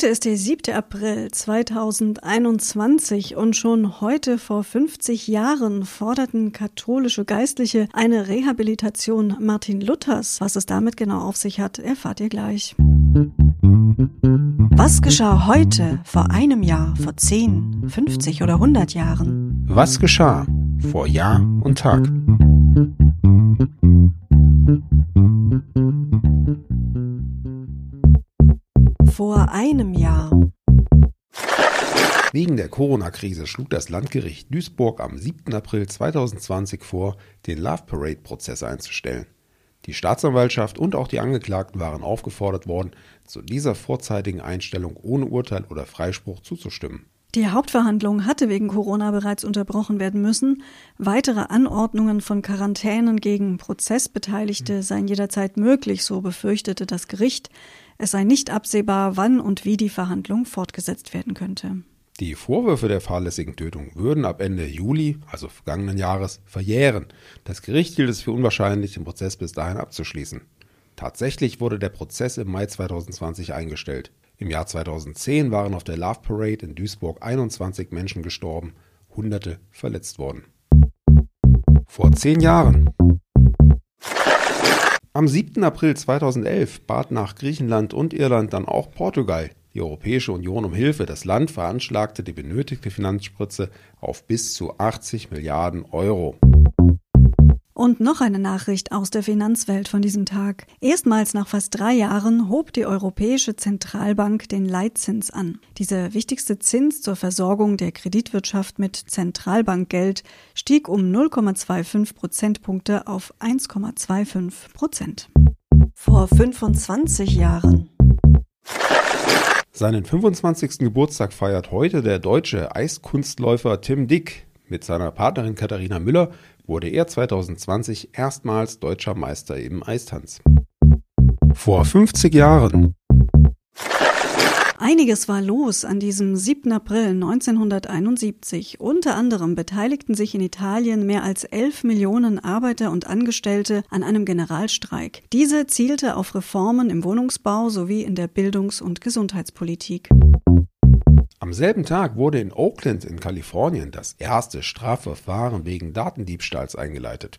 Heute ist der 7. April 2021 und schon heute vor 50 Jahren forderten katholische Geistliche eine Rehabilitation Martin Luthers. Was es damit genau auf sich hat, erfahrt ihr gleich. Was geschah heute, vor einem Jahr, vor 10, 50 oder 100 Jahren? Was geschah vor Jahr und Tag? Vor einem Jahr. Wegen der Corona-Krise schlug das Landgericht Duisburg am 7. April 2020 vor, den Love Parade-Prozess einzustellen. Die Staatsanwaltschaft und auch die Angeklagten waren aufgefordert worden, zu dieser vorzeitigen Einstellung ohne Urteil oder Freispruch zuzustimmen. Die Hauptverhandlung hatte wegen Corona bereits unterbrochen werden müssen. Weitere Anordnungen von Quarantänen gegen Prozessbeteiligte seien jederzeit möglich, so befürchtete das Gericht. Es sei nicht absehbar, wann und wie die Verhandlung fortgesetzt werden könnte. Die Vorwürfe der fahrlässigen Tötung würden ab Ende Juli, also vergangenen Jahres, verjähren. Das Gericht hielt es für unwahrscheinlich, den Prozess bis dahin abzuschließen. Tatsächlich wurde der Prozess im Mai 2020 eingestellt. Im Jahr 2010 waren auf der Love Parade in Duisburg 21 Menschen gestorben, Hunderte verletzt worden. Vor zehn Jahren, am 7. April 2011 bat nach Griechenland und Irland dann auch Portugal die Europäische Union um Hilfe. Das Land veranschlagte die benötigte Finanzspritze auf bis zu 80 Milliarden Euro. Und noch eine Nachricht aus der Finanzwelt von diesem Tag. Erstmals nach fast drei Jahren hob die Europäische Zentralbank den Leitzins an. Dieser wichtigste Zins zur Versorgung der Kreditwirtschaft mit Zentralbankgeld stieg um 0,25 Prozentpunkte auf 1,25 Prozent. Vor 25 Jahren. Seinen 25. Geburtstag feiert heute der deutsche Eiskunstläufer Tim Dick. Mit seiner Partnerin Katharina Müller wurde er 2020 erstmals deutscher Meister im Eistanz. Vor 50 Jahren. Einiges war los an diesem 7. April 1971. Unter anderem beteiligten sich in Italien mehr als 11 Millionen Arbeiter und Angestellte an einem Generalstreik. Diese zielte auf Reformen im Wohnungsbau sowie in der Bildungs- und Gesundheitspolitik. Am selben Tag wurde in Oakland in Kalifornien das erste Strafverfahren wegen Datendiebstahls eingeleitet.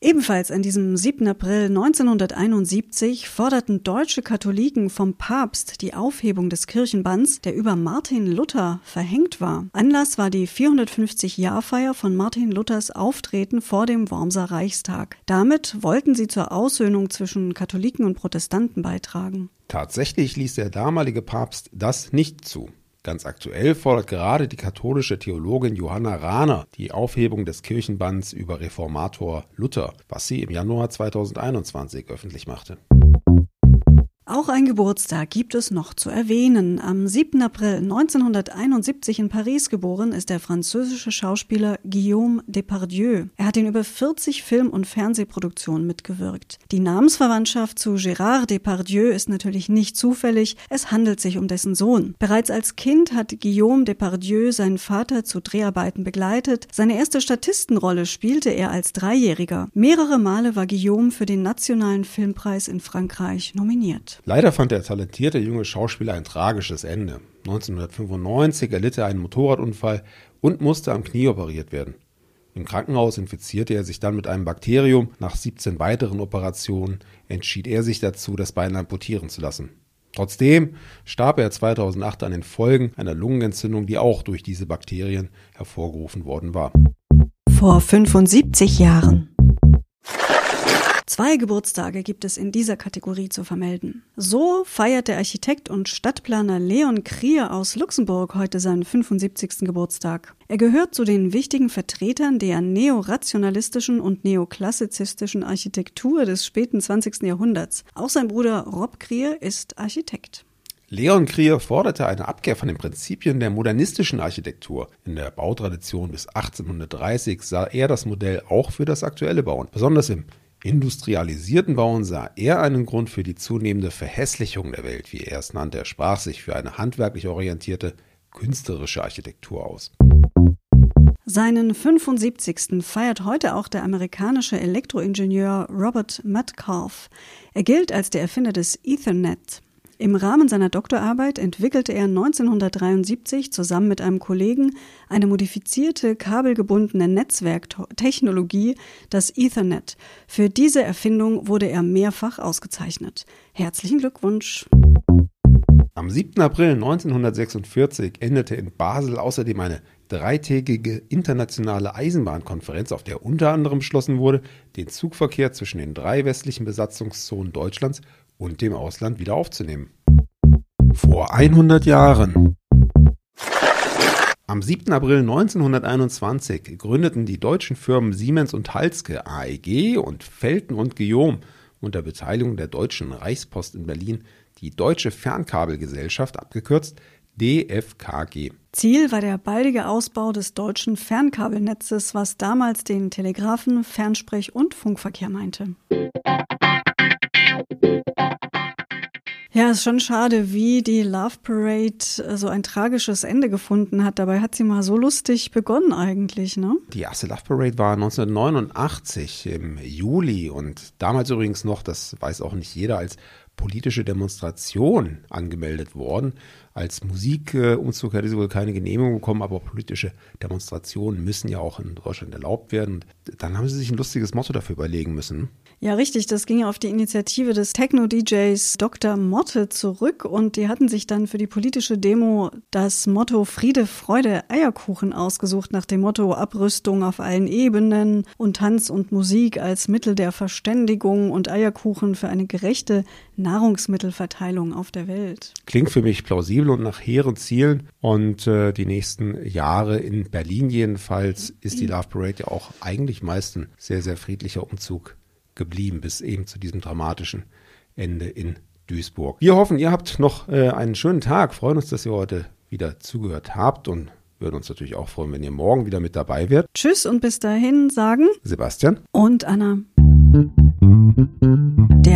Ebenfalls an diesem 7. April 1971 forderten deutsche Katholiken vom Papst die Aufhebung des Kirchenbanns, der über Martin Luther verhängt war. Anlass war die 450-Jahrfeier von Martin Luthers Auftreten vor dem Wormser Reichstag. Damit wollten sie zur Aussöhnung zwischen Katholiken und Protestanten beitragen. Tatsächlich ließ der damalige Papst das nicht zu. Ganz aktuell fordert gerade die katholische Theologin Johanna Rahner die Aufhebung des Kirchenbands über Reformator Luther, was sie im Januar 2021 öffentlich machte. Auch ein Geburtstag gibt es noch zu erwähnen. Am 7. April 1971 in Paris geboren ist der französische Schauspieler Guillaume Depardieu. Er hat in über 40 Film- und Fernsehproduktionen mitgewirkt. Die Namensverwandtschaft zu Gérard Depardieu ist natürlich nicht zufällig. Es handelt sich um dessen Sohn. Bereits als Kind hat Guillaume Depardieu seinen Vater zu Dreharbeiten begleitet. Seine erste Statistenrolle spielte er als Dreijähriger. Mehrere Male war Guillaume für den Nationalen Filmpreis in Frankreich nominiert. Leider fand der talentierte junge Schauspieler ein tragisches Ende. 1995 erlitt er einen Motorradunfall und musste am Knie operiert werden. Im Krankenhaus infizierte er sich dann mit einem Bakterium. Nach 17 weiteren Operationen entschied er sich dazu, das Bein amputieren zu lassen. Trotzdem starb er 2008 an den Folgen einer Lungenentzündung, die auch durch diese Bakterien hervorgerufen worden war. Vor 75 Jahren. Zwei Geburtstage gibt es in dieser Kategorie zu vermelden. So feiert der Architekt und Stadtplaner Leon Krier aus Luxemburg heute seinen 75. Geburtstag. Er gehört zu den wichtigen Vertretern der neorationalistischen und neoklassizistischen Architektur des späten 20. Jahrhunderts. Auch sein Bruder Rob Krier ist Architekt. Leon Krier forderte eine Abkehr von den Prinzipien der modernistischen Architektur. In der Bautradition bis 1830 sah er das Modell auch für das aktuelle Bauen, besonders im industrialisierten Bauen sah er einen Grund für die zunehmende Verhässlichung der Welt, wie er es nannte. Er sprach sich für eine handwerklich orientierte, künstlerische Architektur aus. Seinen 75. feiert heute auch der amerikanische Elektroingenieur Robert Metcalf. Er gilt als der Erfinder des Ethernet. Im Rahmen seiner Doktorarbeit entwickelte er 1973 zusammen mit einem Kollegen eine modifizierte kabelgebundene Netzwerktechnologie, das Ethernet. Für diese Erfindung wurde er mehrfach ausgezeichnet. Herzlichen Glückwunsch! Am 7. April 1946 endete in Basel außerdem eine dreitägige internationale Eisenbahnkonferenz, auf der unter anderem beschlossen wurde, den Zugverkehr zwischen den drei westlichen Besatzungszonen Deutschlands und dem Ausland wieder aufzunehmen. Vor 100 Jahren. Am 7. April 1921 gründeten die deutschen Firmen Siemens und Halske AEG und Felten und Guillaume unter Beteiligung der Deutschen Reichspost in Berlin die Deutsche Fernkabelgesellschaft, abgekürzt DFKG. Ziel war der baldige Ausbau des deutschen Fernkabelnetzes, was damals den Telegrafen-, Fernsprech- und Funkverkehr meinte. Ja, ist schon schade, wie die Love Parade äh, so ein tragisches Ende gefunden hat. Dabei hat sie mal so lustig begonnen eigentlich, ne? Die erste Love Parade war 1989 im Juli und damals übrigens noch, das weiß auch nicht jeder, als politische Demonstration angemeldet worden. Als Musikumzug hätte sie wohl keine Genehmigung bekommen, aber politische Demonstrationen müssen ja auch in Deutschland erlaubt werden. Dann haben sie sich ein lustiges Motto dafür überlegen müssen. Ja, richtig. Das ging ja auf die Initiative des Techno-DJs Dr. Motte zurück und die hatten sich dann für die politische Demo das Motto Friede, Freude, Eierkuchen ausgesucht, nach dem Motto Abrüstung auf allen Ebenen und Tanz und Musik als Mittel der Verständigung und Eierkuchen für eine gerechte Nahrungsmittelverteilung auf der Welt. Klingt für mich plausibel und nach hehren Zielen. Und äh, die nächsten Jahre in Berlin jedenfalls ist die Love Parade ja auch eigentlich meist ein sehr, sehr friedlicher Umzug geblieben, bis eben zu diesem dramatischen Ende in Duisburg. Wir hoffen, ihr habt noch äh, einen schönen Tag. Freuen uns, dass ihr heute wieder zugehört habt und würden uns natürlich auch freuen, wenn ihr morgen wieder mit dabei wärt. Tschüss und bis dahin sagen Sebastian und Anna.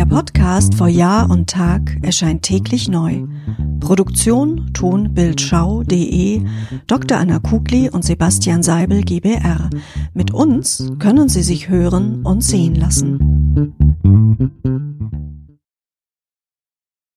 Der Podcast vor Jahr und Tag erscheint täglich neu. Produktion tonbildschau.de Dr. Anna Kugli und Sebastian Seibel GBR. Mit uns können Sie sich hören und sehen lassen.